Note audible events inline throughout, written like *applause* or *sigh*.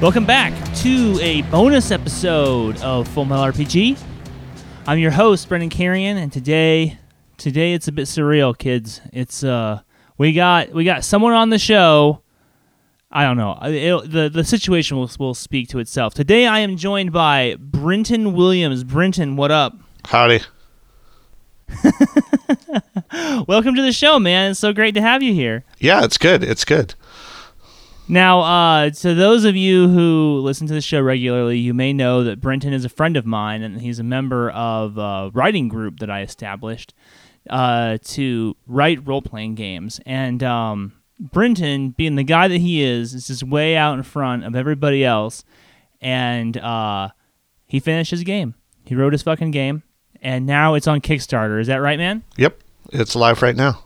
Welcome back to a bonus episode of Full Metal RPG. I'm your host, Brendan Carrion, and today, today it's a bit surreal, kids. It's uh, we got we got someone on the show. I don't know. It, the the situation will will speak to itself. Today, I am joined by Brenton Williams. Brenton, what up? Howdy. *laughs* Welcome to the show, man. It's so great to have you here. Yeah, it's good. It's good. Now, uh, to those of you who listen to the show regularly, you may know that Brenton is a friend of mine, and he's a member of a writing group that I established uh, to write role playing games. And um, Brenton, being the guy that he is, is just way out in front of everybody else. And uh, he finished his game. He wrote his fucking game, and now it's on Kickstarter. Is that right, man? Yep, it's live right now.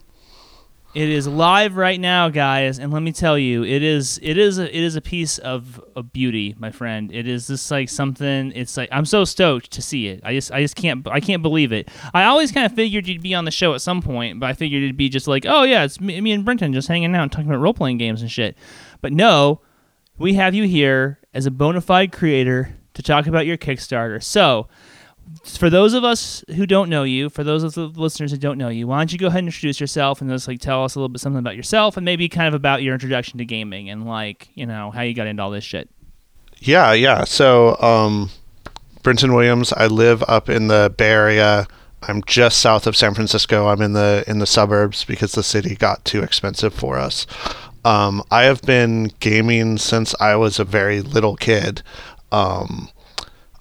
It is live right now, guys, and let me tell you, it is it is a, it is a piece of, of beauty, my friend. It is just like something. It's like I'm so stoked to see it. I just I just can't I can't believe it. I always kind of figured you'd be on the show at some point, but I figured it'd be just like, oh yeah, it's me, me and Brenton just hanging out and talking about role playing games and shit. But no, we have you here as a bona fide creator to talk about your Kickstarter. So for those of us who don't know you, for those of the listeners who don't know you, why don't you go ahead and introduce yourself and just like tell us a little bit something about yourself and maybe kind of about your introduction to gaming and like you know how you got into all this shit. Yeah, yeah. So, um, Brinton Williams. I live up in the Bay Area. I'm just south of San Francisco. I'm in the in the suburbs because the city got too expensive for us. Um, I have been gaming since I was a very little kid. Um,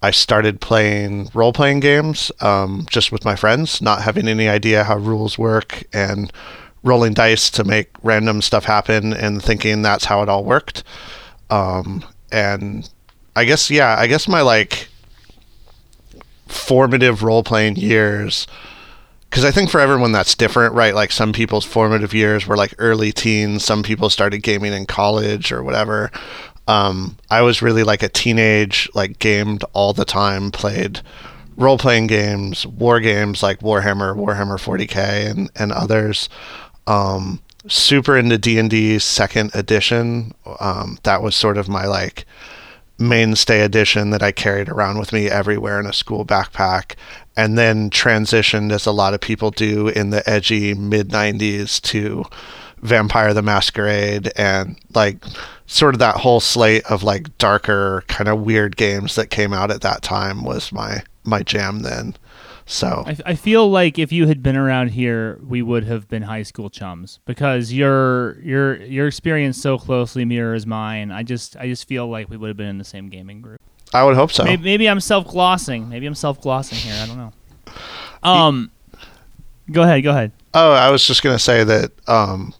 I started playing role playing games um, just with my friends, not having any idea how rules work and rolling dice to make random stuff happen and thinking that's how it all worked. Um, and I guess, yeah, I guess my like formative role playing years, because I think for everyone that's different, right? Like some people's formative years were like early teens, some people started gaming in college or whatever. Um, I was really like a teenage, like gamed all the time, played role playing games, war games like Warhammer, Warhammer 40k, and and others. Um, super into D and D second edition. Um, that was sort of my like mainstay edition that I carried around with me everywhere in a school backpack, and then transitioned as a lot of people do in the edgy mid 90s to Vampire the Masquerade and like sort of that whole slate of like darker kind of weird games that came out at that time was my my jam then. So I, I feel like if you had been around here, we would have been high school chums because your your your experience so closely mirrors mine. I just I just feel like we would have been in the same gaming group. I would hope so. Maybe, maybe I'm self glossing. Maybe I'm self glossing here. I don't know. Um, go ahead. Go ahead. Oh, I was just gonna say that. Um,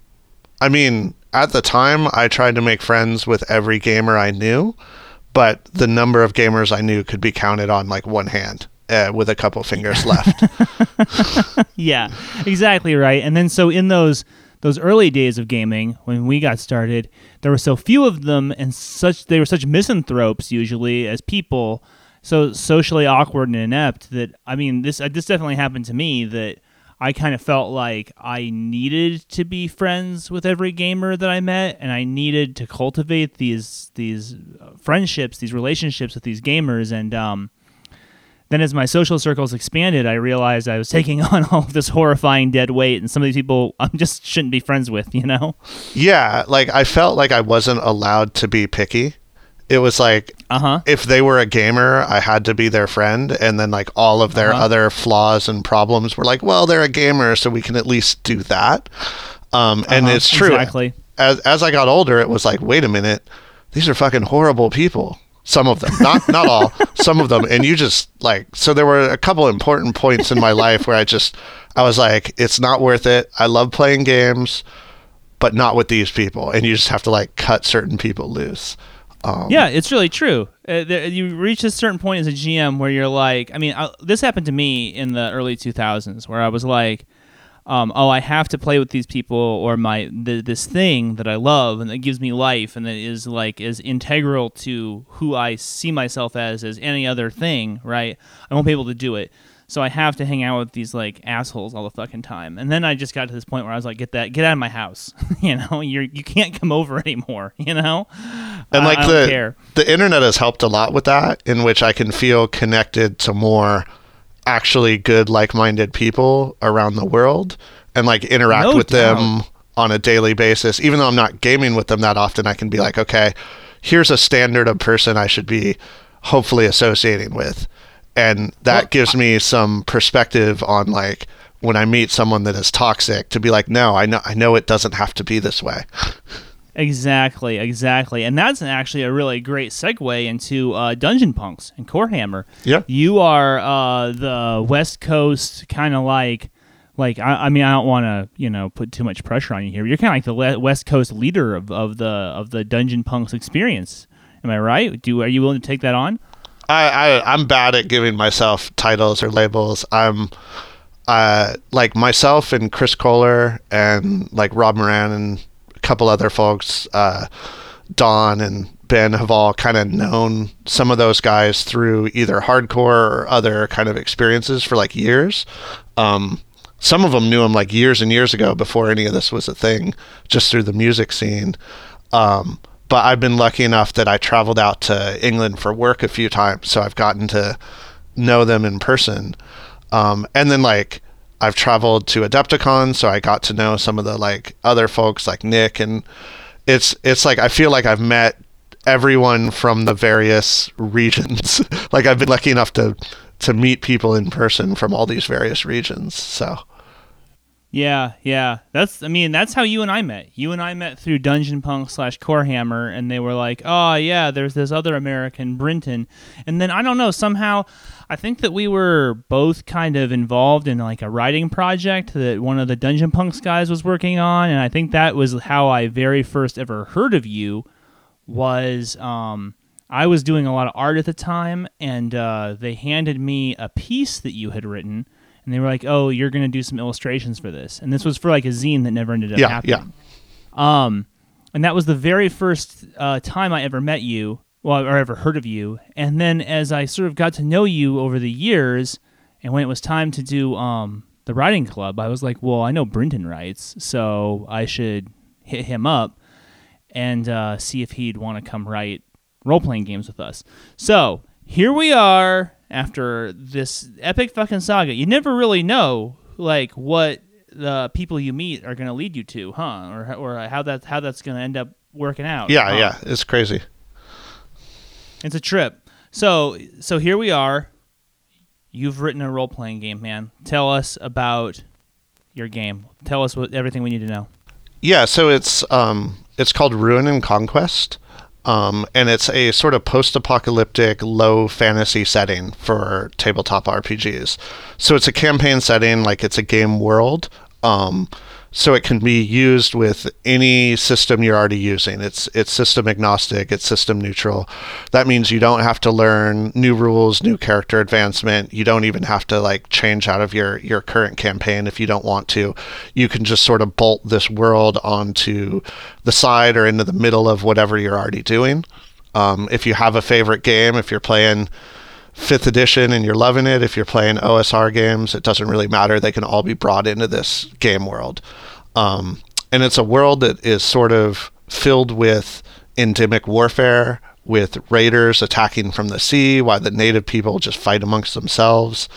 I mean, at the time, I tried to make friends with every gamer I knew, but the number of gamers I knew could be counted on like one hand. Uh, with a couple fingers left. *laughs* yeah, exactly right. And then so in those those early days of gaming when we got started, there were so few of them and such they were such misanthropes usually as people, so socially awkward and inept that I mean this uh, this definitely happened to me that I kind of felt like I needed to be friends with every gamer that I met, and I needed to cultivate these these friendships, these relationships with these gamers. And um, then, as my social circles expanded, I realized I was taking *laughs* on all of this horrifying dead weight, and some of these people I just shouldn't be friends with. You know? Yeah, like I felt like I wasn't allowed to be picky. It was like uh-huh. if they were a gamer, I had to be their friend, and then like all of their uh-huh. other flaws and problems were like, well, they're a gamer, so we can at least do that. Um, and uh-huh. it's true. Exactly. As as I got older, it was like, wait a minute, these are fucking horrible people. Some of them, not not all, *laughs* some of them, and you just like so. There were a couple important points in my *laughs* life where I just I was like, it's not worth it. I love playing games, but not with these people, and you just have to like cut certain people loose. Um, yeah, it's really true. Uh, there, you reach a certain point as a GM where you're like, I mean, I, this happened to me in the early 2000s where I was like, um, oh, I have to play with these people or my the, this thing that I love and that gives me life and that is like is integral to who I see myself as as any other thing, right? I won't be able to do it. So I have to hang out with these like assholes all the fucking time. And then I just got to this point where I was like, get that, get out of my house. *laughs* you know, you're you can't come over *laughs* anymore. You know, and like I the care. the internet has helped a lot with that in which i can feel connected to more actually good like-minded people around the world and like interact No with them on a daily basis even though i'm not gaming with them that often i can be like okay here's a standard of person i should be hopefully associating with and that Well, gives me some perspective on like when i meet someone that is toxic to be like no i know i know it doesn't have to be this way Exactly, exactly. And that's actually a really great segue into uh, Dungeon Punks and Core Hammer. Yeah. You are uh, the West Coast kind of like, like I, I mean, I don't want to, you know, put too much pressure on you here. You're kind of like the le- West Coast leader of, of the of the Dungeon Punks experience. Am I right? Do are you willing to take that on? I, I I'm bad at giving myself titles or labels. I'm uh like myself and Chris Kohler and like Rob Moran and a couple other folks, uh Don and Ben have all kind of known some of those guys through either hardcore or other kind of experiences for like years. Um some of them knew him like years and years ago before any of this was a thing, just through the music scene. Um, but I've been lucky enough that I traveled out to England for work a few times, so I've gotten to know them in person. Um, and then like I've traveled to Adepticon, so I got to know some of the like other folks like Nick, and it's it's like I feel like I've met everyone from the various *laughs* regions. *laughs* like I've been lucky enough to to meet people in person from all these various regions. So Yeah, yeah. That's I mean, that's how you and I met. You and I met through Dungeon Punk slash Core Hammer, and they were like, "Oh yeah, there's this other American, Brinton," and then I don't know somehow. I think that we were both kind of involved in like a writing project that one of the Dungeon Punks guys was working on, and I think that was how I very first ever heard of you. Was um, I was doing a lot of art at the time, and uh, they handed me a piece that you had written, and they were like, "Oh, you're going to do some illustrations for this," and this was for like a zine that never ended up Yeah, happening. Um, and that was the very first uh, time I ever met you, well, or ever heard of you. And then as I sort of got to know you over the years, and when it was time to do um the writing club, I was like, well, I know Brinton writes, so I should hit him up and uh, see if he'd want to come write role playing games with us. So here we are after this epic fucking saga. You never really know like what the people you meet are going to lead you to, huh? Or or how that how that's going to end up working out. yeah, huh? yeah, it's crazy. It's a trip. So so here we are. You've written a role playing game, man. Tell us about your game. Tell us what everything we need to know. Yeah, so it's um it's called Ruin and Conquest. Um, and it's a sort of post-apocalyptic low fantasy setting for tabletop RPGs. So it's a campaign setting, like it's a game world. Um, so it can be used with any system you're already using. It's it's system agnostic. It's system neutral. That means you don't have to learn new rules, new character advancement. You don't even have to like change out of your your current campaign if you don't want to. You can just sort of bolt this world onto the side or into the middle of whatever you're already doing. Um, if you have a favorite game, if you're playing fifth edition and you're loving it, if you're playing OSR games, it doesn't really matter. They can all be brought into this game world. Um, and it's a world that is sort of filled with endemic warfare, with raiders attacking from the sea, while the native people just fight amongst themselves.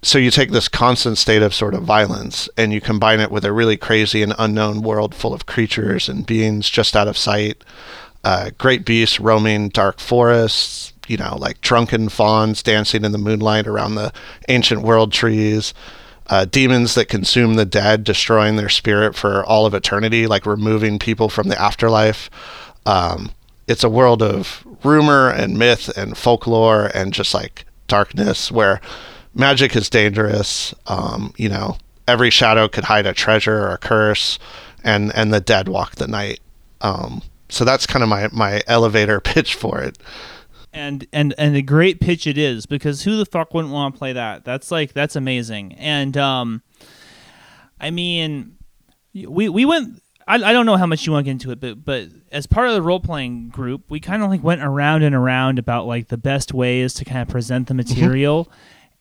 So you take this constant state of sort of violence and you combine it with a really crazy and unknown world full of creatures and beings just out of sight, uh, great beasts roaming dark forests, you know, like drunken fawns dancing in the moonlight around the ancient world trees, uh, demons that consume the dead, destroying their spirit for all of eternity, like removing people from the afterlife. Um, it's a world of rumor and myth and folklore and just like darkness where magic is dangerous. Um, you know, every shadow could hide a treasure or a curse, and and the dead walk the night. Um, so that's kind of my my elevator *laughs* pitch for it. And and and a great pitch it is because who the fuck wouldn't want to play that? That's like that's amazing. And um i mean we we went I, I don't know how much you want to get into it but but as part of the role playing group we kind of like went around and around about like the best ways to kind of present the material.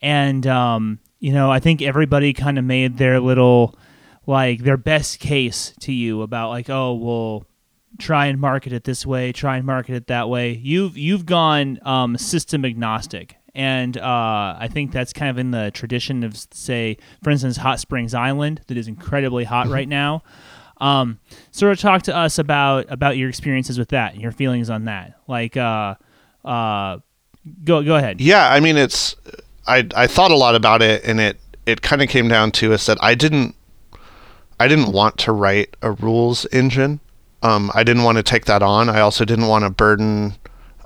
And um you know, I think everybody kind of made their little like their best case to you about like, oh, well, try and market it this way, try and market it that way. You've you've gone um, system agnostic, and uh, I think that's kind of in the tradition of say, for instance, Hot Springs Island that is incredibly hot Mm-hmm. right now. Um, sort of talk to us about about your experiences with that and your feelings on that. Like, uh, uh, go go ahead. Yeah, I mean it's I I thought a lot about it and it it kind of came down to is that I didn't I didn't want to write a rules engine. Um, I didn't want to take that on. I also didn't want to burden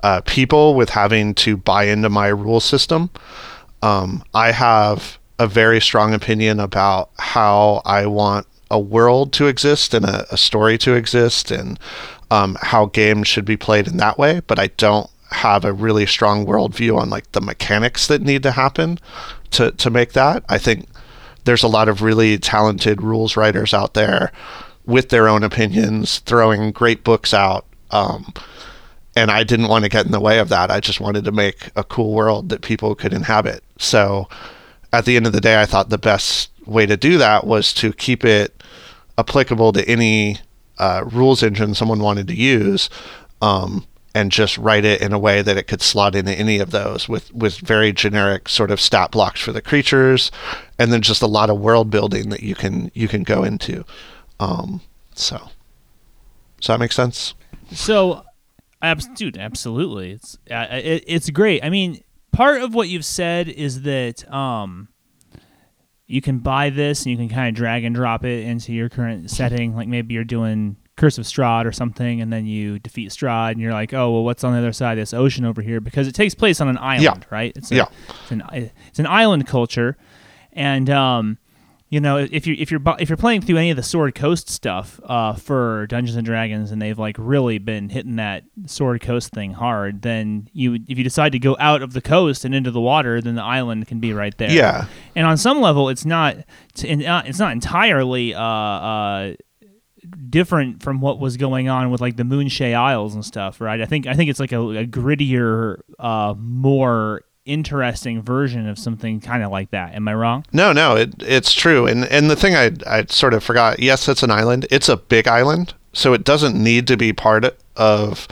uh, people with having to buy into my rule system. Um, I have a very strong opinion about how I want a world to exist and a, a story to exist and um, how games should be played in that way, but I don't have a really strong worldview on like the mechanics that need to happen to, to make that. I think there's a lot of really talented rules writers out there with their own opinions, throwing great books out. Um, and I didn't want to get in the way of that. I just wanted to make a cool world that people could inhabit. So at the end of the day, I thought the best way to do that was to keep it applicable to any uh, rules engine someone wanted to use. Um, and just write it in a way that it could slot into any of those with, with very generic sort of stat blocks for the creatures and then just a lot of world building that you can you can go into. Um, so does that make sense? So, abs- dude, absolutely, it's uh, it, it's great. I mean, part of what you've said is that um, you can buy this and you can kind of drag and drop it into your current setting. Like maybe you're doing Curse of Strahd or something, and then you defeat Strahd, and you're like, oh well, what's on the other side of this ocean over here? Because it takes place on an island, right? It's a, Yeah. it's an it's an island culture, and um, you know, if you if you're if you're playing through any of the Sword Coast stuff uh, for Dungeons and Dragons, and they've like really been hitting that Sword Coast thing hard, then you if you decide to go out of the coast and into the water, then the island can be right there. Yeah. and on some level, it's not uh, it's not entirely uh, uh, different from what was going on with like the Moonshae Isles and stuff, right? I think I think it's like a, a grittier, uh, more interesting version of something kind of like that. Am I wrong? No, no, it it's true. And and the thing I I sort of forgot. Yes, it's an island. It's a big island, so it doesn't need to be part of,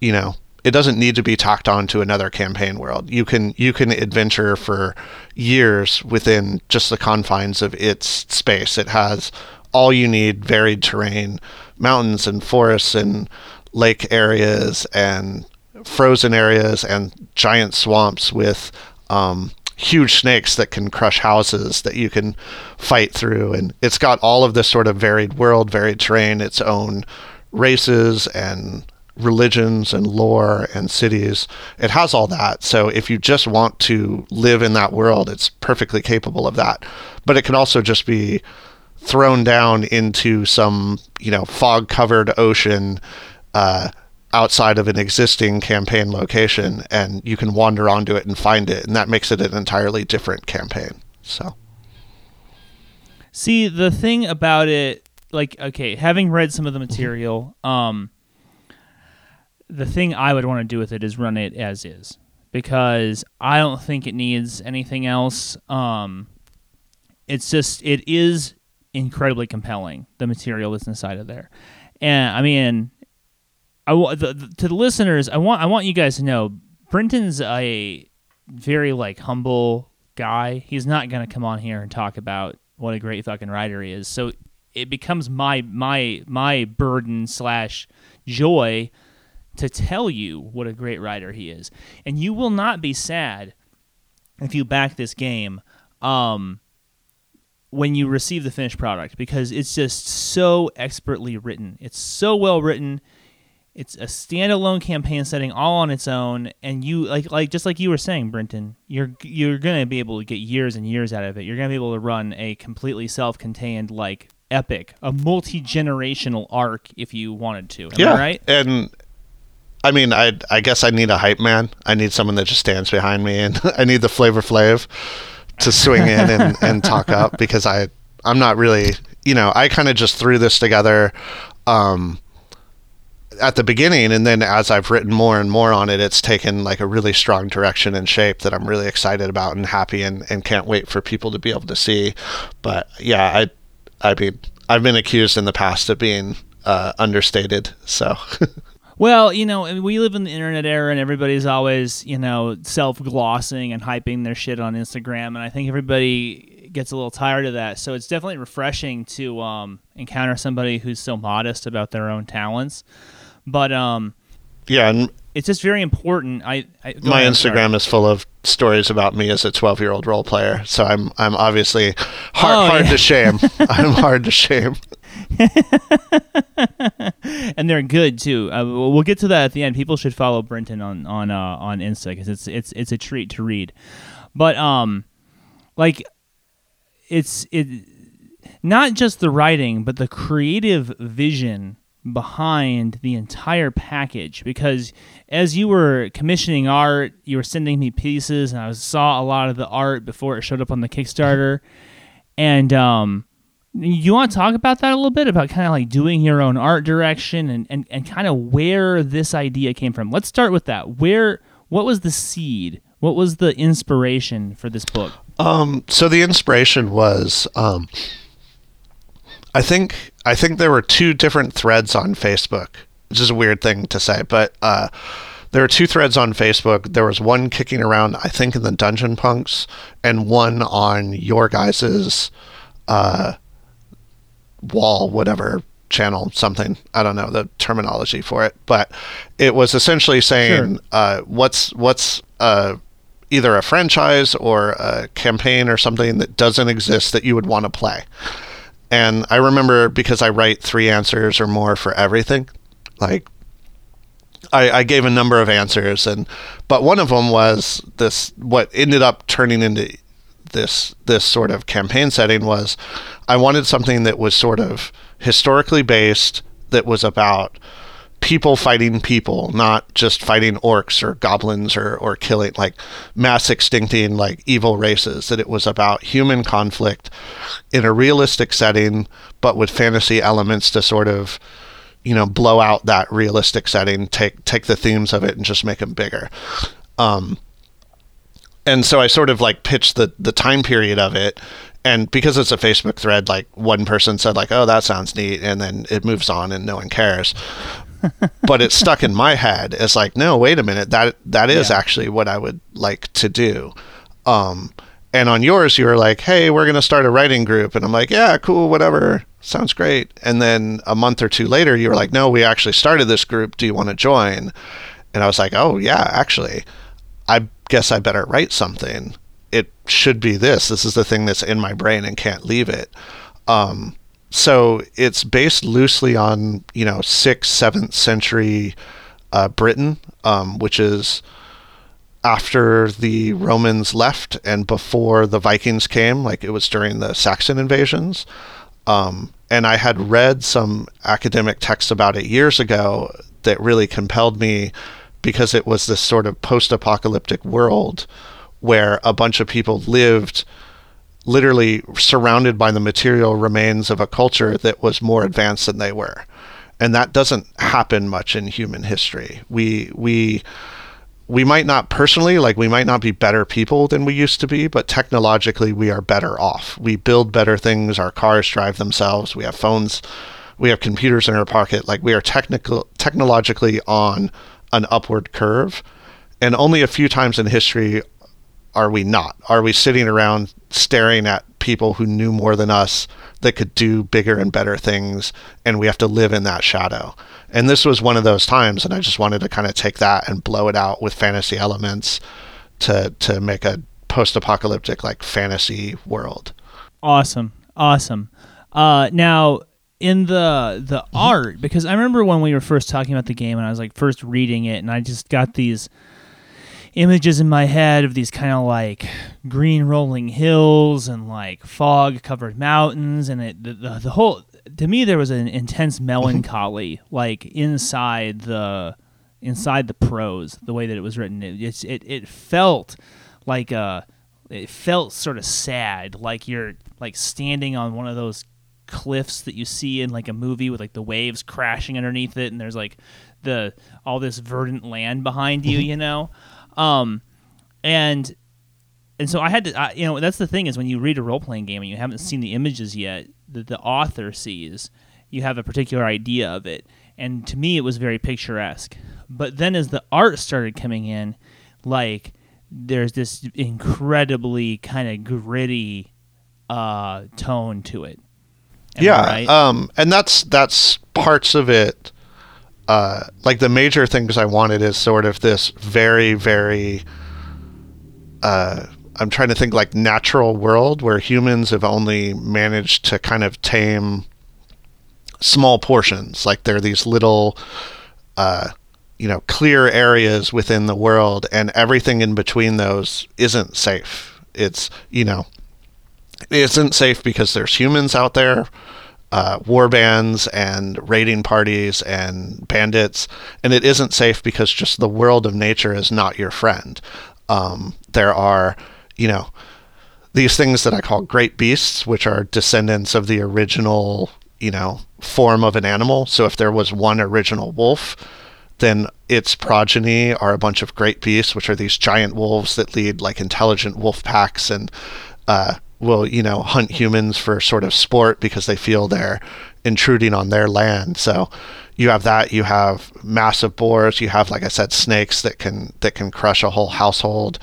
you know, it doesn't need to be tacked on to another campaign world. You can you can adventure for years within just the confines of its space. It has all you need, varied terrain, mountains and forests and lake areas and frozen areas and giant swamps with um, huge snakes that can crush houses that you can fight through. And it's got all of this sort of varied world, varied terrain, its own races and religions and lore and cities. It has all that. So if you just want to live in that world, it's perfectly capable of that. But it can also just be thrown down into some, you know, fog covered ocean. Uh, outside of an existing campaign location and you can wander onto it and find it and that makes it an entirely different campaign so See, the thing about it, like, okay, having read some of the material, um, the thing I would want to do with it is run it as is because I don't think it needs anything else. Um, it's just it is incredibly compelling the material that's inside of there, and I mean, I the, the, to the listeners, I want I want you guys to know Brenton's a very like humble guy. He's not gonna come on here and talk about what a great fucking writer he is. So it becomes my my my burden slash joy to tell you what a great writer he is, and you will not be sad if you back this game. Um, when you receive the finished product because it's just so expertly written. It's so well written. It's a standalone campaign setting all on its own, and you like like just like you were saying, Brenton, you're you're gonna be able to get years and years out of it. You're gonna be able to run a completely self-contained like epic, a multi-generational arc if you wanted to. Am I right? and i mean i i guess i need a hype man i need someone that just stands behind me and *laughs* i need the flavor flav to swing in and, *laughs* and talk up because i i'm not really you know i kind of just threw this together um at the beginning and then as I've written more and more on it, it's taken like a really strong direction and shape that I'm really excited about and happy and, and can't wait for people to be able to see. But yeah, I I mean I've been accused in the past of being uh, understated, so *laughs* Well, you know, we live in the internet era and everybody's always, you know, self glossing and hyping their shit on Instagram. And I think everybody gets a little tired of that. So it's definitely refreshing to um, encounter somebody who's so modest about their own talents. But um, yeah, and it's just very important. I, I my Instagram is full of stories about me as a 12 year old role player. So I'm I'm obviously hard, Oh, hard yeah. to shame. *laughs* I'm hard to shame. *laughs* and they're good too. Uh, we'll we'll get to that at the end. People should follow Brenton on on uh, on Insta because it's it's it's a treat to read. But um, like it's it not just the writing, but the creative vision behind the entire package. Because as you were commissioning art, you were sending me pieces, and I saw a lot of the art before it showed up on the Kickstarter, and um you want to talk about that a little bit about kind of like doing your own art direction and, and, and kind of where this idea came from? Let's start with that. Where what was the seed? What was the inspiration for this book? Um, so the inspiration was, um, I think, I think there were two different threads on Facebook, which is a weird thing to say, but uh, there were two threads on Facebook. There was one kicking around, I think, in the Dungeon Punks, and one on your guys's uh, wall, whatever channel, something. I don't know the terminology for it, but it was essentially saying, Sure. uh, what's what's uh, either a franchise or a campaign or something that doesn't exist that you would want to play. And I remember because I write three answers or more for everything, like I, I gave a number of answers, and but one of them was this. What ended up turning into this this sort of campaign setting was, I wanted something that was sort of historically based, that was about people fighting people, not just fighting orcs or goblins or, or killing like mass extincting like evil races. That it was about human conflict in a realistic setting, but with fantasy elements to sort of you know blow out that realistic setting, take take the themes of it and just make them bigger. Um, and so I sort of like pitched the the time period of it. And because it's a Facebook thread, like one person said, like, "Oh, that sounds neat," and then it moves on, and no one cares. But it stuck in my head as like, no, wait a minute, that that is Yeah. actually what I would like to do. Um, and on yours, you were like, hey, we're gonna start a writing group, and I'm like, yeah, cool, whatever, sounds great. And then a month or two later, you were like, no, we actually started this group. Do you want to join? And I was like, oh yeah, actually, I guess I better write something. It should be this. This is the thing that's in my brain and can't leave it. Um, so it's based loosely on you know sixth, seventh century uh, Britain, um, which is after the Romans left and before the Vikings came. Like it was during the Saxon invasions. Um, and I had read some academic text about it years ago that really compelled me because it was this sort of post apocalyptic world where a bunch of people lived literally surrounded by the material remains of a culture that was more advanced than they were. And that doesn't happen much in human history. We we we might not personally like we might not be better people than we used to be, but technologically we are better off. We build better things, our cars drive themselves, we have phones, we have computers in our pocket, like we are technical technologically on an upward curve. And only a few times in history are we not? Are we sitting around staring at people who knew more than us that could do bigger and better things and we have to live in that shadow? And this was one of those times and I just wanted to kind of take that and blow it out with fantasy elements to to make a post-apocalyptic like fantasy world. Awesome, awesome. Uh, now in the the art, because I remember when we were first talking about the game, and I was like first reading it, and I just got these images in my head of these kind of like green rolling hills and like fog covered mountains, and it the, the the whole to me there was an intense melancholy *laughs* like inside the inside the prose the way that it was written it it's, it it felt like a it felt sort of sad like you're like standing on one of those cliffs that you see in like a movie with like the waves crashing underneath it and there's like the all this verdant land behind you, mm-hmm. you know. Um and and so I had to, I, you know, that's the thing is when you read a role playing game and you haven't seen the images yet that the author sees, you have a particular idea of it. And to me, it was very picturesque. But then as the art started coming in, like there's this incredibly kind of gritty uh, tone to it. Am yeah, right? um, and that's that's parts of it. Uh, like the major things I wanted is sort of this very very. Uh, I'm trying to think like natural world where humans have only managed to kind of tame small portions. Like there are these little, uh, you know, clear areas within the world, and everything in between those isn't safe. It's you know, it isn't safe because there's humans out there, uh, war bands and raiding parties and bandits, and it isn't safe because just the world of nature is not your friend. Um, there are, you know, these things that I call great beasts, which are descendants of the original, you know, form of an animal. So if there was one original wolf, then its progeny are a bunch of great beasts, which are these giant wolves that lead like intelligent wolf packs and uh, will, you know, hunt humans for sort of sport because they feel they're intruding on their land. So you have that. You have massive boars. You have, like I said, snakes that can that can crush a whole household.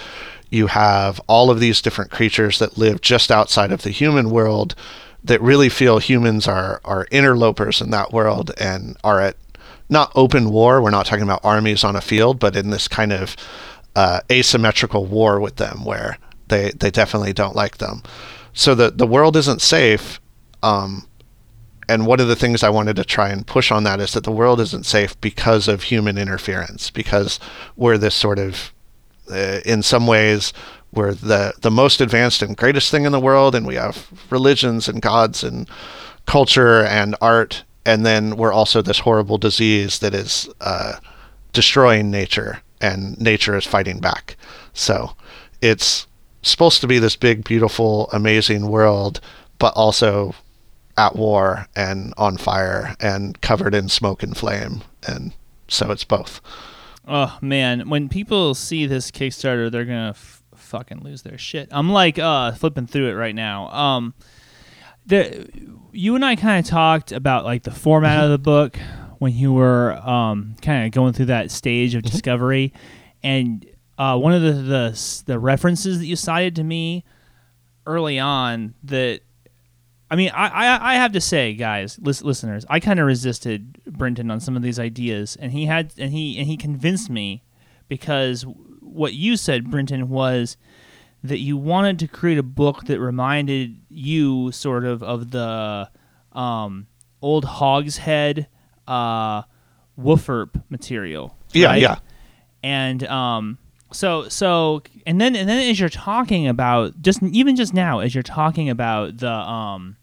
You have all of these different creatures that live just outside of the human world that really feel humans are are interlopers in that world and are at not open war. We're not talking about armies on a field, but in this kind of uh, asymmetrical war with them, where they they definitely don't like them. So the the world isn't safe. Um, and one of the things I wanted to try and push on that is that the world isn't safe because of human interference, because we're this sort of, uh, in some ways, we're the the most advanced and greatest thing in the world, and we have religions and gods and culture and art, and then we're also this horrible disease that is uh, destroying nature, and nature is fighting back. So it's supposed to be this big, beautiful, amazing world, but also at war and on fire and covered in smoke and flame. And so it's both. Oh man, when people see this Kickstarter, they're gonna f- fucking lose their shit. I'm like uh flipping through it right now. Um, the you and I kind of talked about like the format of the book when you were um kind of going through that stage of discovery, and uh, one of the, the the references that you cited to me early on that I mean, I, I, I have to say, guys, lis- listeners, I kind of resisted Brenton on some of these ideas, and he had and he and he convinced me because what you said, Brenton, was that you wanted to create a book that reminded you sort of of the um, old Hogshead uh, WFRP material. Yeah, yeah. and um so so and then and then as you're talking about just even just now as you're talking about the um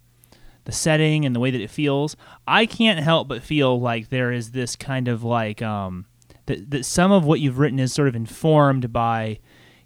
the setting and the way that it feels i can't help but feel like there is this kind of like um that, that some of what you've written is sort of informed by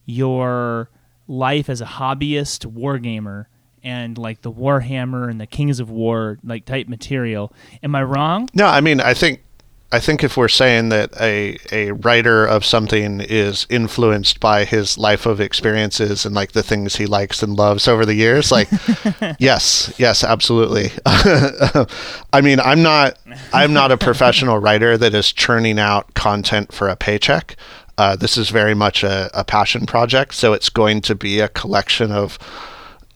your life as a hobbyist wargamer and like the warhammer and the kings of war like type material. Am i wrong? No, I mean, I think I think if we're saying that a a writer of something is influenced by his life of experiences and like the things he likes and loves over the years, like *laughs* yes, yes, absolutely. *laughs* I mean, I'm not I'm not a professional writer that is churning out content for a paycheck. Uh, this is very much a, a passion project, so it's going to be a collection of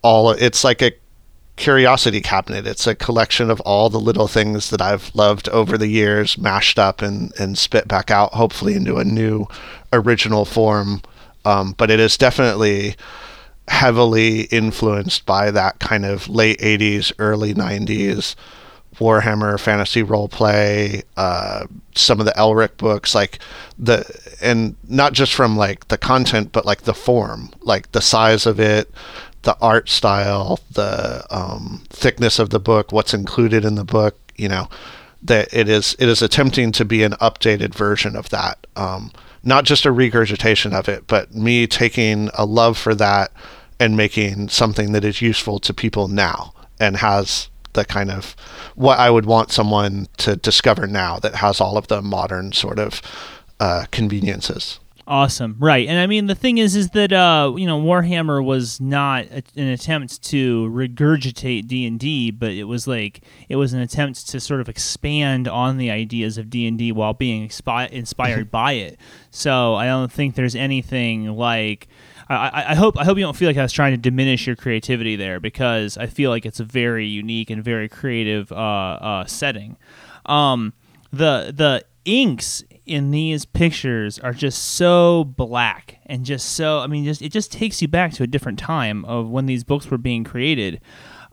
all. It's like a curiosity cabinet. It's a collection of all the little things that I've loved over the years, mashed up and, and spit back out, hopefully into a new original form. Um, but it is definitely heavily influenced by that kind of late 80s, early 90s Warhammer fantasy role play, uh, some of the Elric books, like the, and not just from like the content, but like the form, like the size of it, the art style, the um, thickness of the book, what's included in the book, you know, that it is it is attempting to be an updated version of that. Um, not just a regurgitation of it, but me taking a love for that and making something that is useful to people now and has the kind of what I would want someone to discover now that has all of the modern sort of uh, conveniences. Awesome, right? And I mean, the thing is, is that uh, you know, Warhammer was not a, an attempt to regurgitate D and D, but it was like it was an attempt to sort of expand on the ideas of D and D while being expi- inspired *laughs* by it. So I don't think there's anything like. I, I hope I hope you don't feel like I was trying to diminish your creativity there because I feel like it's a very unique and very creative uh, uh, setting. Um, the the inks in these pictures are just so black and just so I mean just it just takes you back to a different time of when these books were being created.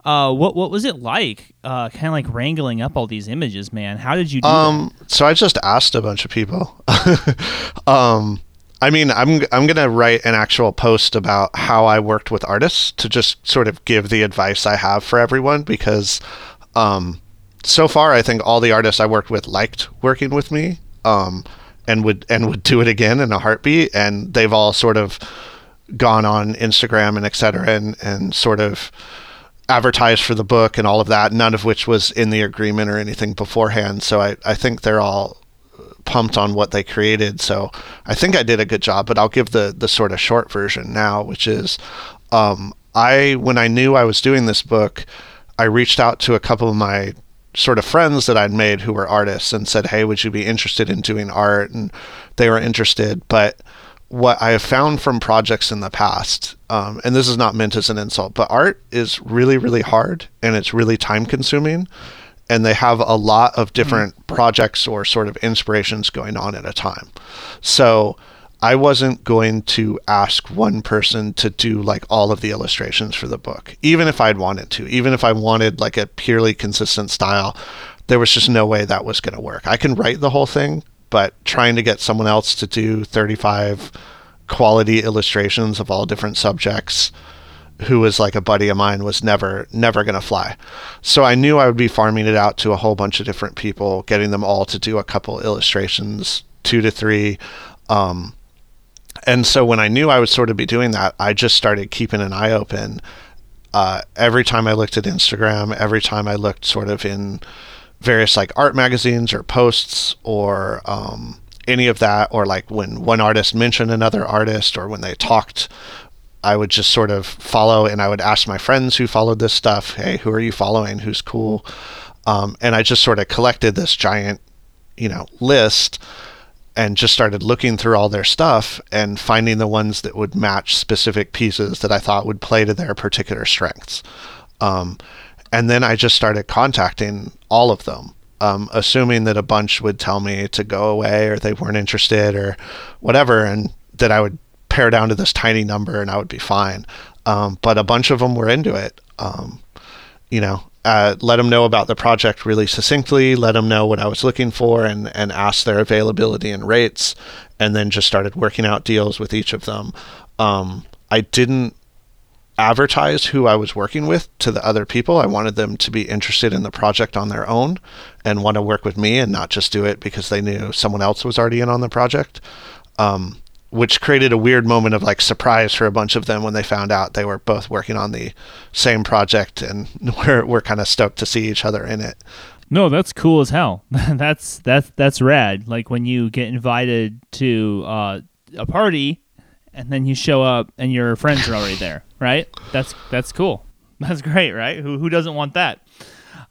Uh, what what was it like? Uh, kind of like wrangling up all these images, man. How did you do um, that? So I just asked a bunch of people. *laughs* um, I mean, I'm I'm gonna write an actual post about how I worked with artists to just sort of give the advice I have for everyone because, um, so far I think all the artists I worked with liked working with me um, and would and would do it again in a heartbeat. And they've all sort of gone on Instagram and et cetera and, and sort of advertised for the book and all of that, none of which was in the agreement or anything beforehand. So I, I think they're all pumped on what they created. So I think I did a good job, but I'll give the, the sort of short version now, which is um, I, when I knew I was doing this book, I reached out to a couple of my sort of friends that I'd made who were artists and said, "Hey, would you be interested in doing art?" And they were interested. But what I have found from projects in the past, um, and this is not meant as an insult, but art is really, really hard and it's really time consuming. And they have a lot of different mm-hmm. projects or sort of inspirations going on at a time. So I wasn't going to ask one person to do like all of the illustrations for the book, even if I'd wanted to, even if I wanted like a purely consistent style. There was just no way that was going to work. I can write the whole thing, but trying to get someone else to do 35 quality illustrations of all different subjects who was like a buddy of mine was never never going to fly. So I knew I would be farming it out to a whole bunch of different people, getting them all to do a couple illustrations, 2 to 3 um, and so when I knew I would sort of be doing that, I just started keeping an eye open. Uh, every time I looked at Instagram, every time I looked sort of in various like art magazines or posts or um, any of that, or like when one artist mentioned another artist or when they talked, I would just sort of follow and I would ask my friends who followed this stuff, hey, who are you following? Who's cool? Um, and I just sort of collected this giant, you know, list and just started looking through all their stuff and finding the ones that would match specific pieces that I thought would play to their particular strengths. Um, and then I just started contacting all of them, um, assuming that a bunch would tell me to go away or they weren't interested or whatever, and that I would pare down to this tiny number and I would be fine. Um, but a bunch of them were into it. Um, you know, uh, let them know about the project really succinctly, let them know what I was looking for, and and ask their availability and rates, and then just started working out deals with each of them. Um, I didn't advertise who I was working with to the other people. I wanted them to be interested in the project on their own and want to work with me and not just do it because they knew someone else was already in on the project. Um, which created a weird moment of like surprise for a bunch of them when they found out they were both working on the same project and *laughs* we're, we're kind of stoked to see each other in it. No, that's cool as hell. *laughs* that's that's that's rad. Like when you get invited to uh, a party and then you show up and your friends are already there, *laughs* right? That's that's cool. That's great, right? Who who doesn't want that?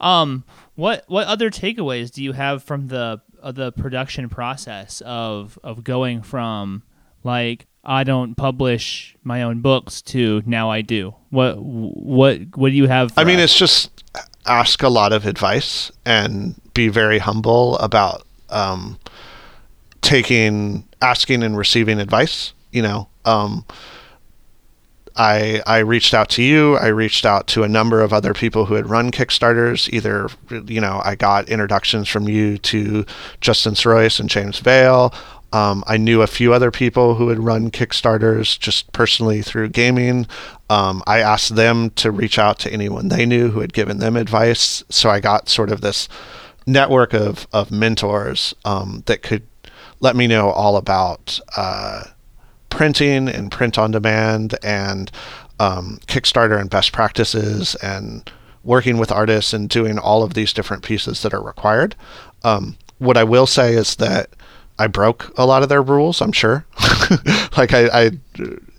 Um, what what other takeaways do you have from the uh, the production process of of going from like I don't publish my own books to now I do. What what what do you have? I mean, us? it's just ask a lot of advice and be very humble about um, taking, asking, and receiving advice. You know, um, I I reached out to you. I reached out to a number of other people who had run Kickstarters. Either you know I got introductions from you to Justin Soroyce and James Vale, um, I knew a few other people who had run Kickstarters just personally through gaming. Um, I asked them to reach out to anyone they knew who had given them advice. So I got sort of this network of, of mentors um, that could let me know all about uh, printing and print on demand and um, Kickstarter and best practices and working with artists and doing all of these different pieces that are required. Um, what I will say is that I broke a lot of their rules. I'm sure. *laughs* like I, I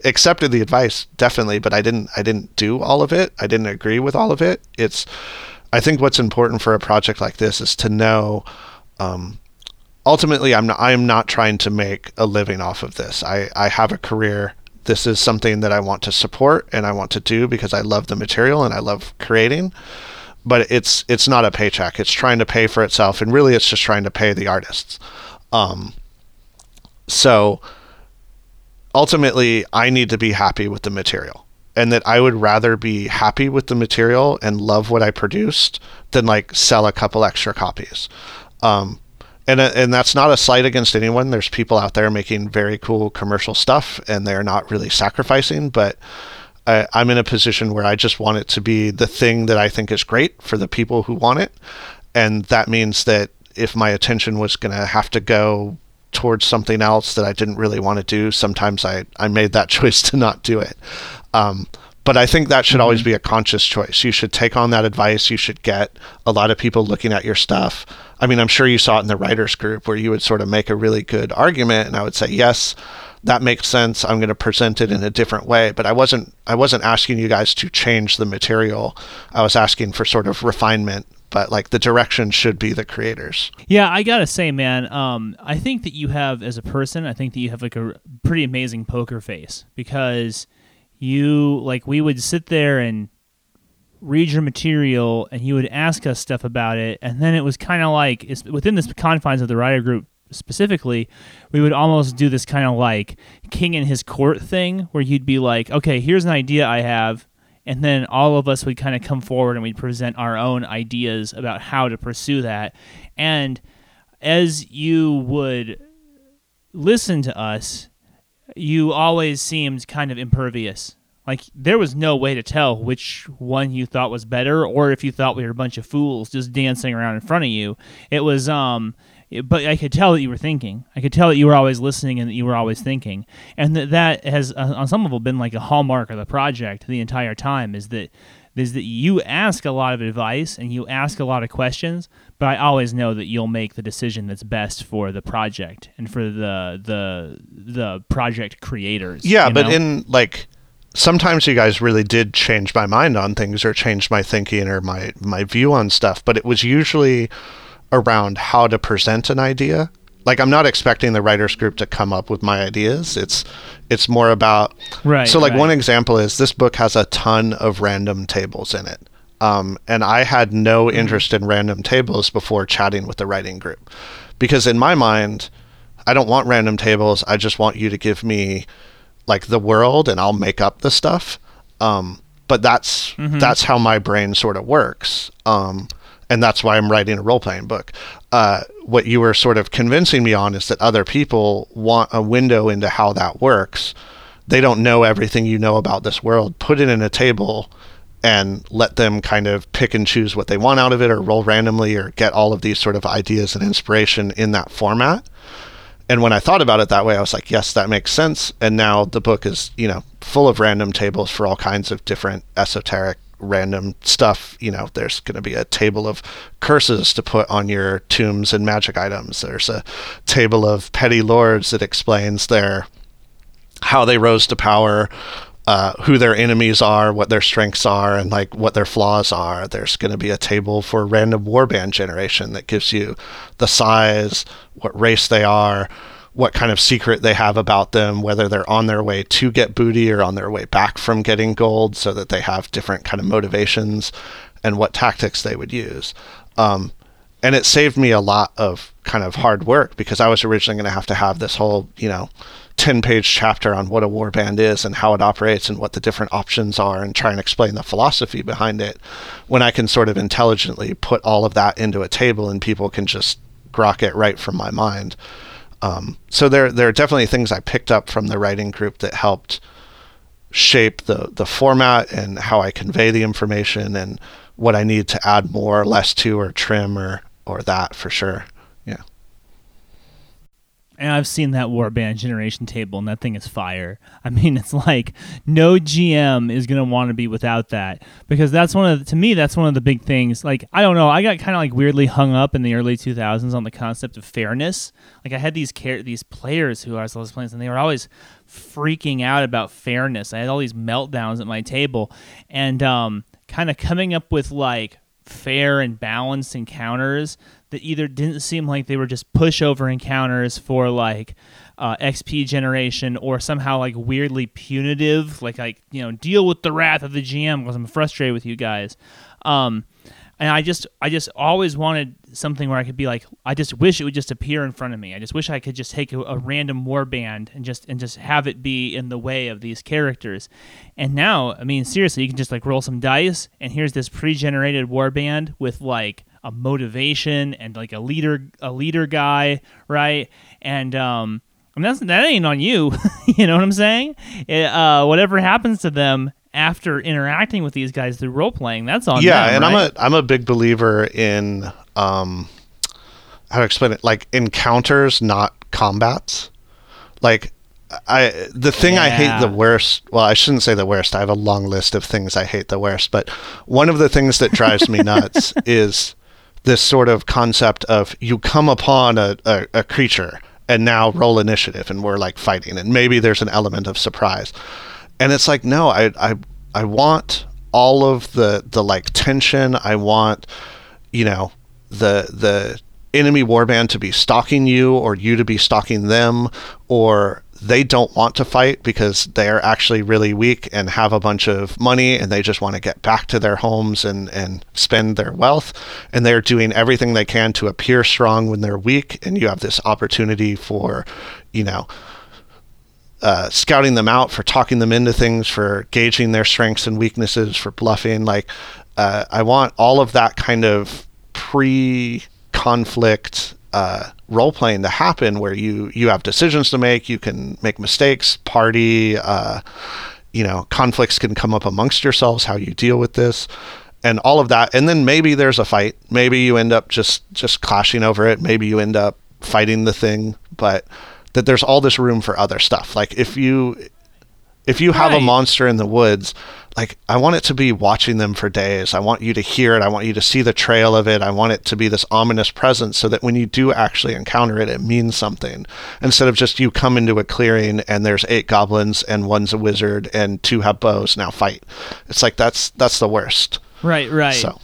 accepted the advice definitely, but I didn't. I didn't do all of it. I didn't agree with all of it. It's. I think what's important for a project like this is to know. Um, ultimately, I'm not, I'm not trying to make a living off of this. I, I have a career. This is something that I want to support and I want to do because I love the material and I love creating but it's it's not a paycheck. It's trying to pay for itself, and really, it's just trying to pay the artists. Um, so ultimately, I need to be happy with the material, and that I would rather be happy with the material and love what I produced than like sell a couple extra copies. Um, and and that's not a slight against anyone. There's people out there making very cool commercial stuff, and they're not really sacrificing, but I, I'm in a position where I just want it to be the thing that I think is great for the people who want it. And that means that if my attention was going to have to go towards something else that I didn't really want to do, sometimes I, I made that *laughs* choice to not do it. Um, but I think that should mm-hmm. always be a conscious choice. You should take on that advice. You should get a lot of people looking at your stuff. I mean, I'm sure you saw it in the writers group where you would sort of make a really good argument, and I would say, yes, that makes sense. I'm going to present it in a different way. But I wasn't I wasn't asking you guys to change the material. I was asking for sort of refinement. But like the direction should be the creators. Yeah, I gotta say, man, um, I think that you have as a person, I think that you have like a pretty amazing poker face because you like we would sit there and read your material and you would ask us stuff about it and then it was kind of like it's within the confines of the writer group specifically, we would almost do this kind of like king in his court thing where you'd be like, okay, here's an idea I have. And then all of us would kind of come forward and we'd present our own ideas about how to pursue that. And as you would listen to us, you always seemed kind of impervious. Like there was no way to tell which one you thought was better or if you thought we were a bunch of fools just dancing around in front of you. It was um but I could tell that you were thinking. I could tell that you were always listening and that you were always thinking. And that that has, uh, on some level, been like a hallmark of the project the entire time. Is that is that you ask a lot of advice and you ask a lot of questions, but I always know that you'll make the decision that's best for the project and for the the the project creators. Yeah, but know? in like sometimes you guys really did change my mind on things or change my thinking or my my view on stuff, but it was usually around how to present an idea. Like I'm not expecting the writers group to come up with my ideas. It's it's more about right. So like right. one example is this book has a ton of random tables in it. Um, and I had no mm-hmm. interest in random tables before chatting with the writing group, because in my mind, I don't want random tables. I just want you to give me like the world, and I'll make up the stuff. Um, but that's mm-hmm. that's how my brain sort of works. Um, and that's why I'm writing a role playing book. Uh, what you were sort of convincing me on is that other people want a window into how that works. They don't know everything you know about this world. Put it in a table and let them kind of pick and choose what they want out of it or roll randomly or get all of these sort of ideas and inspiration in that format. And when I thought about it that way, I was like, yes, that makes sense. And now the book is, you know, full of random tables for all kinds of different esoteric random stuff. You know, there's going to be a table of curses to put on your tombs and magic items. There's a table of petty lords that explains their how they rose to power, uh, who their enemies are, what their strengths are, and like what their flaws are. There's going to be a table for random warband generation that gives you the size, what race they are, what kind of secret they have about them, whether they're on their way to get booty or on their way back from getting gold, so that they have different kind of motivations and what tactics they would use. Um, and it saved me a lot of kind of hard work because I was originally going to have to have this whole, you know, 10 page chapter on what a warband is and how it operates and what the different options are and try and explain the philosophy behind it when I can sort of intelligently put all of that into a table and people can just grok it right from my mind. Um, so there there are definitely things I picked up from the writing group that helped shape the the format and how I convey the information and what I need to add more, less to, or trim, or or that for sure. Yeah. And I've seen that Warband generation table, and that thing is fire. I *laughs* mean, it's like no GM is gonna want to be without that because that's one of the, to me that's one of the big things. Like I don't know, I got kind of like weirdly hung up in the early 2000s on the concept of fairness. Like I had these car- these players who I was playing, and they were always freaking out about fairness. I had all these meltdowns at my table, and um, kind of coming up with like fair and balanced encounters that either didn't seem like they were just pushover encounters for like uh, XP generation or somehow like weirdly punitive, like like you know deal with the wrath of the GM because I'm frustrated with you guys. Um, and I just I just always wanted something where I could be like I just wish it would just appear in front of me. I just wish I could just take a, a random warband and just and just have it be in the way of these characters. And now, I mean seriously, you can just like roll some dice and here's this pre-generated warband with like a motivation and like a leader a leader guy, right? And um mean, that's, that ain't on you. *laughs* you know what I'm saying? It, uh, whatever happens to them after interacting with these guys through role playing, that's on yeah, them, and right? I'm a I'm a big believer in um how to explain it like encounters, not combats. Like I the thing I hate the worst. Well, I shouldn't say the worst. I have a long list of things I hate the worst, but one of the things that drives me *laughs* nuts is this sort of concept of you come upon a, a, a creature and now roll initiative and we're like fighting and maybe there's an element of surprise. And it's like no i i, I want all of the the like tension. I want you know the the enemy warband to be stalking you or you to be stalking them or they don't want to fight because they're actually really weak and have a bunch of money and they just want to get back to their homes and, and spend their wealth and they're doing everything they can to appear strong when they're weak and you have this opportunity for you know uh, scouting them out, for talking them into things, for gauging their strengths and weaknesses, for bluffing. Like, uh, I want all of that kind of pre-conflict uh, role playing to happen, where you you have decisions to make, you can make mistakes, party. Uh, you know, conflicts can come up amongst yourselves. How you deal with this. And all of that, and then maybe there's a fight. Maybe you end up just just clashing over it. Maybe you end up fighting the thing, but that there's all this room for other stuff. Like if you if you have a monster in the woods, like I want it to be watching them for days. I want you to hear it. I want you to see the trail of it. I want it to be this ominous presence so that when you do actually encounter it, it means something. Instead of just you come into a clearing and there's eight goblins and one's a wizard and two have bows, now fight. It's like that's that's the worst. Right, right. So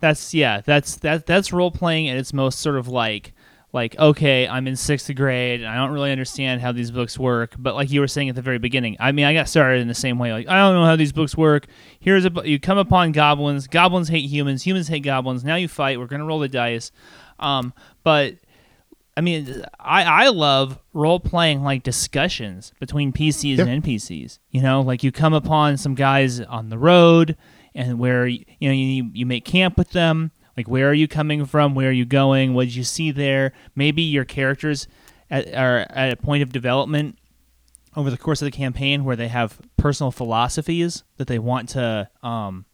That's yeah. That's that. That's role playing at its most sort of like like okay, I'm in sixth grade and I don't really understand how these books work. But like you were saying at the very beginning, I mean, I got started in the same way. Like I don't know how these books work. Here's a you come upon goblins. Goblins hate humans. Humans hate goblins. Now you fight. We're gonna roll the dice. Um, but I mean, I, I love role playing like discussions between PCs and NPCs. You know, like you come upon some guys on the road, and where you know you you make camp with them. Like, where are you coming from? Where are you going? What did you see there? Maybe your characters at, are at a point of development over the course of the campaign where they have personal philosophies that they want to um,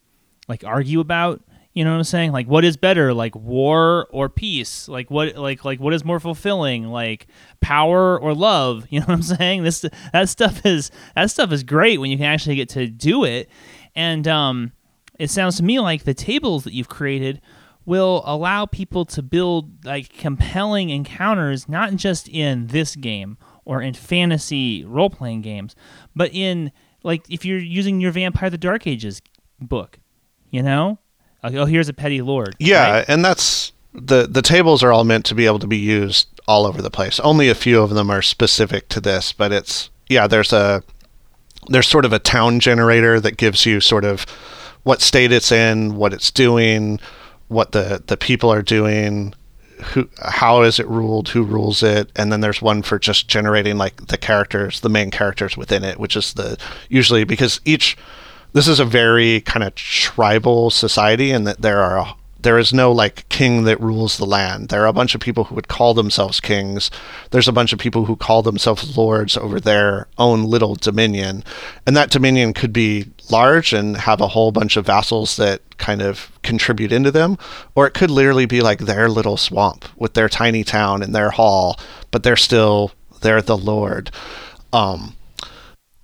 like argue about. You know what I'm saying? Like, what is better, like war or peace? Like, what, like, like, what is more fulfilling, like power or love? *laughs* You know what I'm saying? This, that stuff is that stuff is great when you can actually get to do it. And um, it sounds to me like the tables that you've created will allow people to build like compelling encounters, not just in this game or in fantasy role playing games, but in like if you're using your Vampire the Dark Ages book, you know? Like, oh, here's a petty lord. Yeah, right? and that's the the tables are all meant to be able to be used all over the place. Only a few of them are specific to this, but it's yeah, there's a there's sort of a town generator that gives you sort of what state it's in, what it's doing, what the the people are doing, who how is it ruled, who rules it, and then there's one for just generating like the characters, the main characters within it, which is the usually because each this is a very kind of tribal society and that there are there is no like king that rules the land. There are a bunch of people who would call themselves kings. There's a bunch of people who call themselves lords over their own little dominion. And that dominion could be large and have a whole bunch of vassals that kind of contribute into them, or it could literally be like their little swamp with their tiny town and their hall, but they're still they're the lord. Um,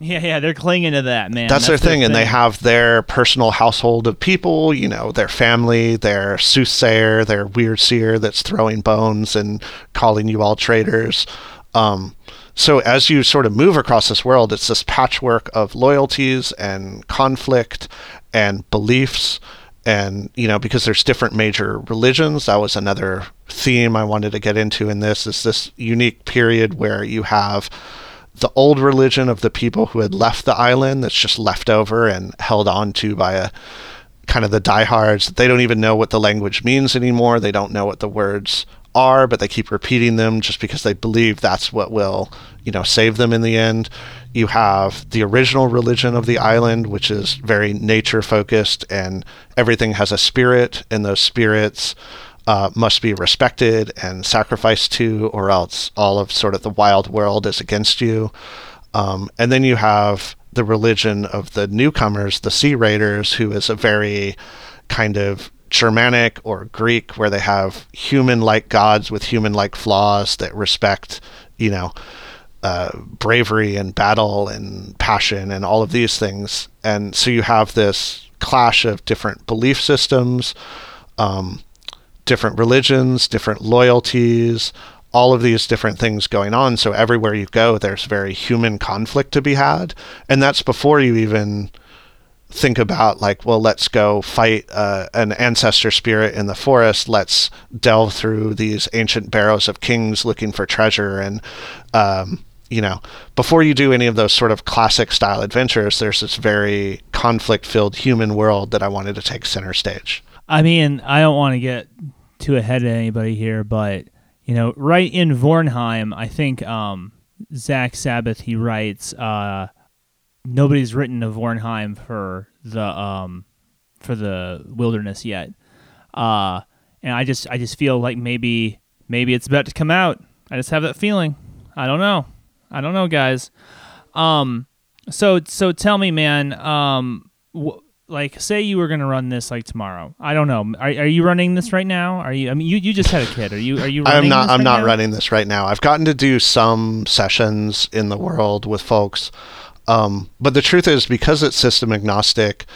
yeah, yeah, they're clinging to that, man. That's, their, thing, and they have their personal household of people, you know, their family, their soothsayer, their weird seer that's throwing bones and calling you all traitors. Um, so as you sort of move across this world, it's this patchwork of loyalties and conflict and beliefs. And, you know, because there's different major religions, that was another theme I wanted to get into in this, is this unique period where you have the old religion of the people who had left the island that's just left over and held on to by a kind of the diehards. That they don't even know what the language means anymore. They don't know what the words are, but they keep repeating them just because they believe that's what will, you know, save them in the end. You have the original religion of the island, which is very nature focused and everything has a spirit, and those spirits uh, must be respected and sacrificed to, or else all of sort of the wild world is against you. Um, and then you have the religion of the newcomers, the Sea Raiders, who is a very kind of Germanic or Greek, where they have human like gods with human like flaws that respect, you know, uh, bravery and battle and passion and all of these things. And so you have this clash of different belief systems. Um, different religions, different loyalties, all of these different things going on. So everywhere you go, there's very human conflict to be had. And that's before you even think about, like, well, let's go fight uh, an ancestor spirit in the forest. Let's delve through these ancient barrows of kings looking for treasure. And, um, you know, before you do any of those sort of classic style adventures, there's this very conflict filled human world that I wanted to take center stage. I mean, I don't want to get too ahead of anybody here, but you know, right in Vornheim, I think um, Zak Sabbath he writes, uh, nobody's written of Vornheim for the um, for the wilderness yet, uh, and I just I just feel like maybe maybe it's about to come out. I just have that feeling. I don't know. I don't know, guys. Um, so so tell me, man. Um, wh- like say you were going to run this like tomorrow i don't know are, are you running this right now are you i mean you, you just had a kid are you are you i'm not i'm right not now? running this right now i've gotten to do some sessions in the world with folks um, but the truth is because it's system agnostic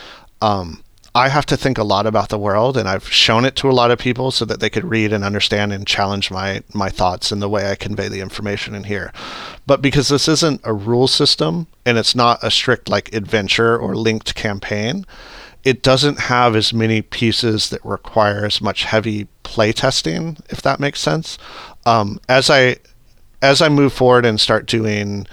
um, I have to think a lot about the world, and I've shown it to a lot of people so that they could read and understand and challenge my my thoughts and the way I convey the information in here. But because this isn't a rule system and it's not a strict like adventure or linked campaign, it doesn't have as many pieces that require as much heavy play testing, if that makes sense. Um, as I as I move forward and start doing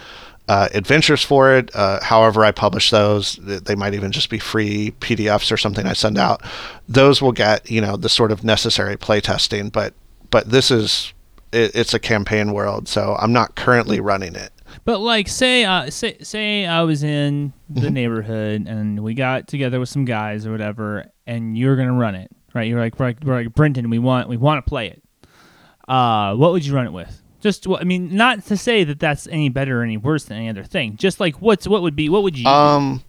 uh, adventures for it. Uh, however, I publish those, they might even just be free PDFs or something I send out. Those will get you know the sort of necessary playtesting, but but this is it, it's a campaign world, so I'm not currently running it. But like, say, uh, say, say, I was in the Mhm. neighborhood and we got together with some guys or whatever, and you're gonna run it, right? You're like, we're like, we're like Brenton, we want, we want to play it. Uh, what would you run it with? Just, what I mean, not to say that that's any better or any worse than any other thing. Just like, what's, what would be, what would you? Um,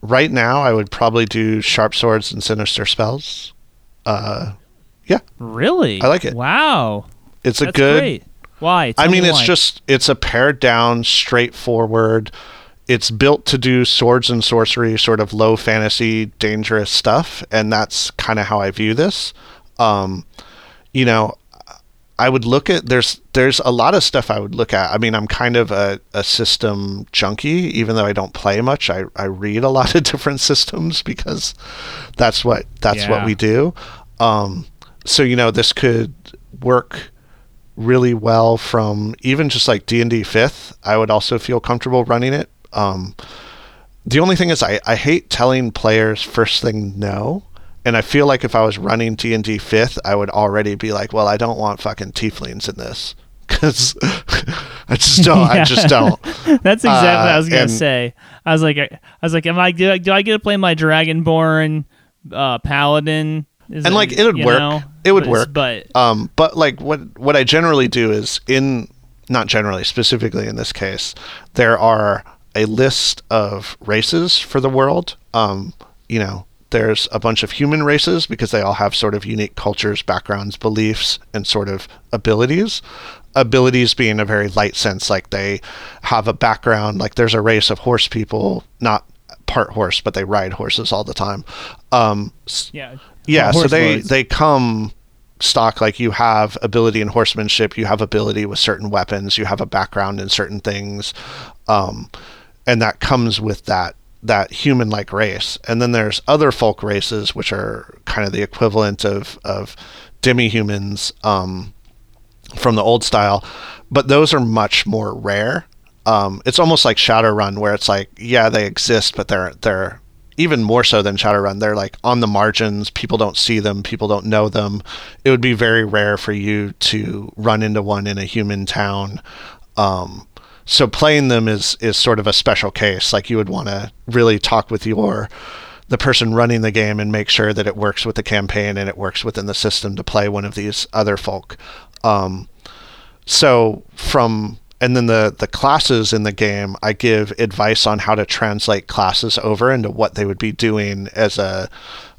right now, I would probably do sharp swords and sinister spells. Uh, yeah. really? I like it. Wow, it's a good. great. Why? I Tell me mean, it's why. just it's a pared down, straightforward. It's built to do swords and sorcery, sort of low fantasy, dangerous stuff, and that's kind of how I view this. Um, you know, I would look at there's there's a lot of stuff I would look at. I mean, I'm kind of a, a system junkie, even though I don't play much. I, I read a *laughs* lot of different systems because that's what that's what we do. Um, so you know, this could work really well from even just like D&D 5th. I would also feel comfortable running it. Um, the only thing is I, I hate telling players first thing no. And I feel like if I was running D&D 5th, I would already be like, well, I don't want fucking tieflings in this. *laughs* Because *laughs* I just don't. yeah. I just don't. *laughs* That's exactly what I Uh, was gonna and- say. I was like, I was like, am I do I, do I get to play my Dragonborn uh, paladin? Is And, like, it would work. know? It would But work. but Um, but like what what I generally do is in not generally specifically in this case, there are a list of races for the world, Um, you know, there's a bunch of human races because they all have sort of unique cultures, backgrounds, beliefs, and sort of abilities. Abilities being a very light sense, like they have a background, like there's a race of horse people, not part horse, but they ride horses all the time. Um, Yeah. yeah, so they lords. they come stock like you have ability in horsemanship, you have ability with certain weapons, you have a background in certain things, um, and that comes with that that human like race. And then there's other folk races which are kind of the equivalent of of demi humans um, from the old style, but those are much more rare. Um, it's almost like Shadowrun, where it's like, yeah, they exist, but they're they're even more so than Shadowrun. They're like on the margins. People don't see them. People don't know them. It would be very rare for you to run into one in a human town. Um, so playing them is is sort of a special case. Like you would want to really talk with your the person running the game and make sure that it works with the campaign and it works within the system to play one of these other folk. Um, so from and then the the classes in the game, I give advice on how to translate classes over into what they would be doing as a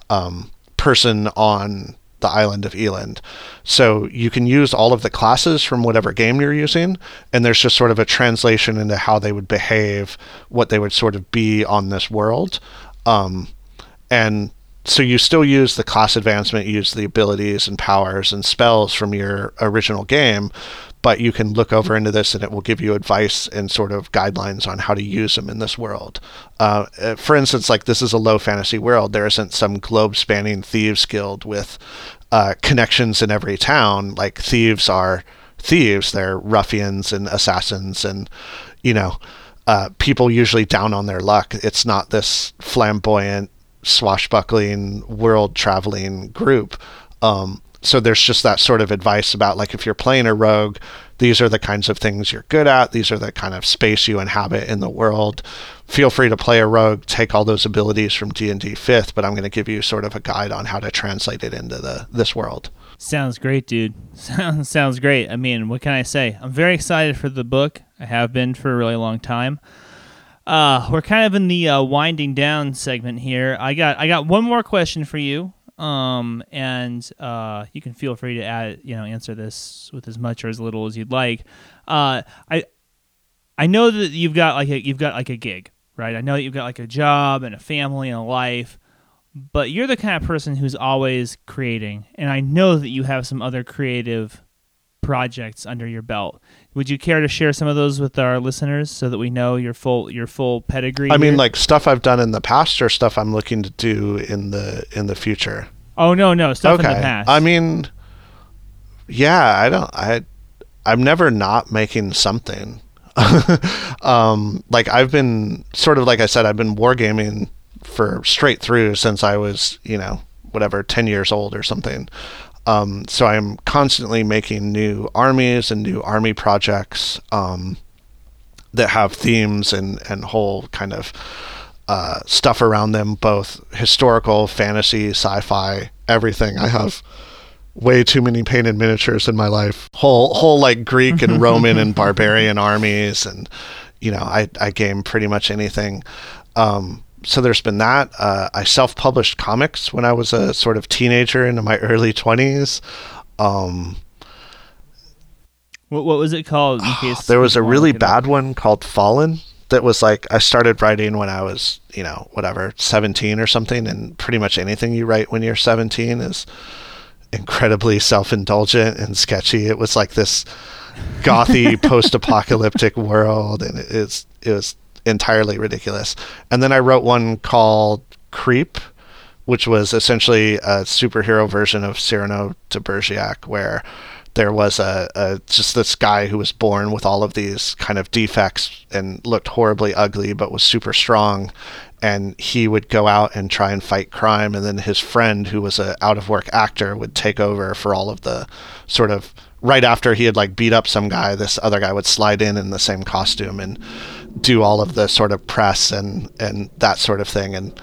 um, person on the island of Eland. So you can use all of the classes from whatever game you're using, and there's just sort of a translation into how they would behave, what they would sort of be on this world. Um, and so you still use the class advancement, you use the abilities and powers and spells from your original game, but you can look over into this and it will give you advice and sort of guidelines on how to use them in this world. Uh, uh, for instance, like this is a low fantasy world. There isn't some globe spanning thieves guild with uh, connections in every town. Like thieves are thieves, they're ruffians and assassins and, you know, uh, people usually down on their luck. It's not this flamboyant, swashbuckling, world traveling group. Um, so there's just that sort of advice about like if you're playing a rogue, these are the kinds of things you're good at. These are the kind of space you inhabit in the world. Feel free to play a rogue, take all those abilities from D&D 5th, but I'm going to give you sort of a guide on how to translate it into the this world. Sounds great, dude. Sounds *laughs* sounds great. I mean, what can I say? I'm very excited for the book. I have been for a really long time. Uh, we're kind of in the uh, winding down segment here. I got I got one more question for you. Um, and uh, you can feel free to add, you know, answer this with as much or as little as you'd like. Uh, I I know that you've got like a, you've got like a gig, right? I know that you've got like a job and a family and a life, but you're the kind of person who's always creating, and I know that you have some other creative projects under your belt. Would you care to share some of those with our listeners so that we know your full your full pedigree? I mean, like stuff I've done in the past or stuff I'm looking to do in the in the future. oh no, no stuff okay. in the past. I mean, yeah, I don't. I I'm never not making something. *laughs* um, like I've been sort of like I said, I've been wargaming for straight through since I was, you know, whatever, ten years old or something. Um, so I'm constantly making new armies and new army projects um, that have themes and and whole kind of uh, stuff around them, both historical, fantasy, sci-fi, everything. I have way too many painted miniatures in my life. Whole whole like Greek and *laughs* Roman and barbarian armies, and you know, I I game pretty much anything. Um, so there's been that. Uh, I self-published comics when I was a sort of teenager into my early twenties. Um, what, what was it called? In *sighs* case there was a really look it up? bad one called Fallen that was like I started writing when I was, you know, whatever, 17 or something and pretty much anything you write when you're 17 is incredibly self-indulgent and sketchy. It was like this gothy *laughs* post-apocalyptic world and it is it was entirely ridiculous. And then I wrote one called Creep which was essentially a superhero version of Cyrano de Bergerac, where there was a, a just this guy who was born with all of these kind of defects and looked horribly ugly, but was super strong. And he would go out and try and fight crime, and then his friend, who was a out of work actor, would take over for all of the sort of right after he had like beat up some guy. This other guy would slide in in the same costume and do all of the sort of press and and that sort of thing. And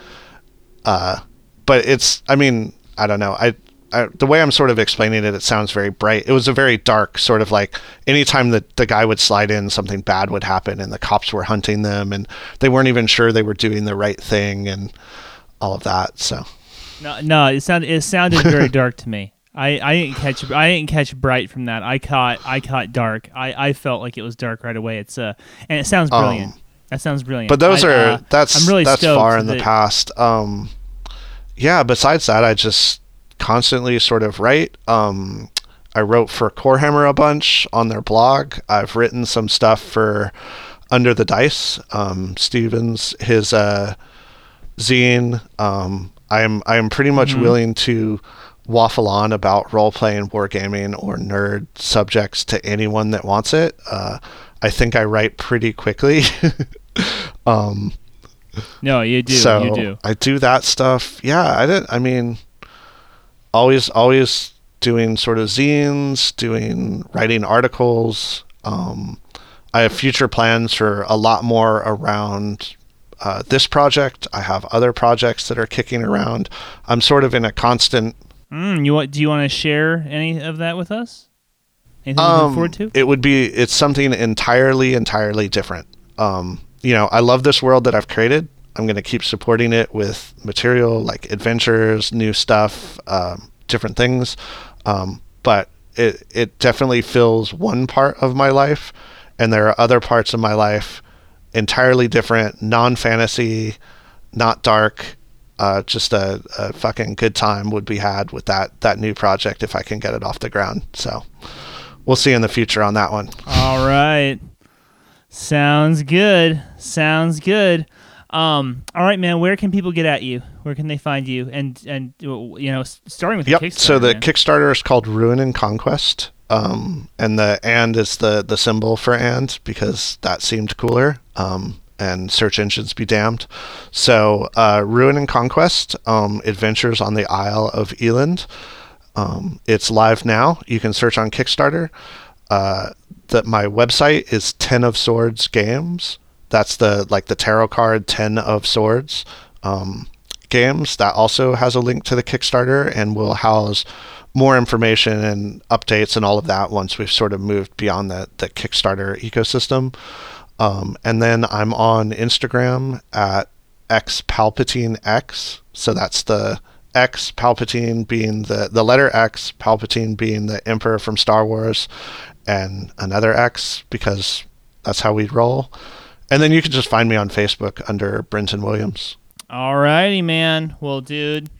uh, but it's I mean I don't know I I, the way I'm sort of explaining it, it sounds very bright. It was a very dark sort of like anytime that the guy would slide in, something bad would happen, and the cops were hunting them, and they weren't even sure they were doing the right thing, and all of that. So, no, no, it sounded it sounded very *laughs* dark to me. I, I didn't catch I didn't catch bright from that. I caught I caught dark. I, I felt like it was dark right away. It's uh and it sounds brilliant. Um, that sounds brilliant. But those I, are uh, that's I'm really that's far in the past. Um, yeah. Besides that, I just constantly sort of write. Um, I wrote for Corehammer a bunch on their blog. I've written some stuff for Under the Dice. Um, Stevens his uh, zine. Um, I'm I'm pretty much mm-hmm. willing to waffle on about role playing, wargaming, or nerd subjects to anyone that wants it. Uh, I think I write pretty quickly. *laughs* um, no, you do. So you do. I do that stuff. Yeah, I did. I mean, always, always doing sort of zines, doing writing articles. Um, I have future plans for a lot more around uh, this project. I have other projects that are kicking around. I'm sort of in a constant Mm, you? Do you want to share any of that with us? Anything um, look forward to? It would be. It's something entirely, entirely different. Um, you know, I love this world that I've created. I'm going to keep supporting it with material like adventures, new stuff, um, different things. Um, but it it definitely fills one part of my life, and there are other parts of my life entirely different, non fantasy, not dark, uh, just a, a, fucking good time would be had with that that new project if I can get it off the ground. So we'll see in the future on that one. All right, sounds good. Sounds good. Um, all right, man. Where can people get at you? Where can they find you? And and you know, starting with yep. Kickstarter. So the man. Kickstarter is called Ruin and Conquest. Um, and the and is the the symbol for and because that seemed cooler. Um, and search engines be damned. So, uh, Ruin and Conquest um, Adventures on the Isle of Eland. Um, it's live now. You can search on Kickstarter. Uh, that my website is Ten of Swords Games. That's the like the tarot card Ten of Swords um, games. That also has a link to the Kickstarter and will house more information and updates and all of that once we've sort of moved beyond the, the Kickstarter ecosystem. Um, and then I'm on Instagram at X Palpatine X. So that's the X Palpatine being the the letter X, Palpatine being the Emperor from Star Wars, and another X because that's how we roll. And then you can just find me on Facebook under Brenton Williams. Alrighty, man. Well, dude,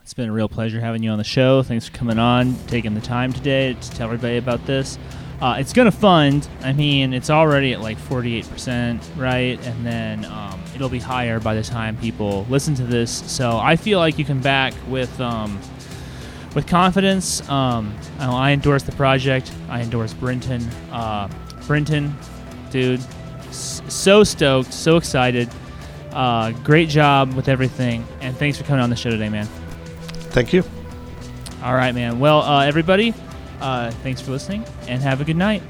it's been a real pleasure having you on the show. Thanks for coming on, taking the time today to tell everybody about this. Uh, it's going to fund. I mean, it's already at like 48%, right? And then um, it'll be higher by the time people listen to this. So I feel like you can back with um, with confidence. Um, I endorse the project. I endorse Brenton. Uh, Brenton, dude, so stoked, so excited. Uh, great job with everything, and thanks for coming on the show today, man. Thank you. All right, man. Well, uh, everybody. Uh, thanks for listening and have a good night.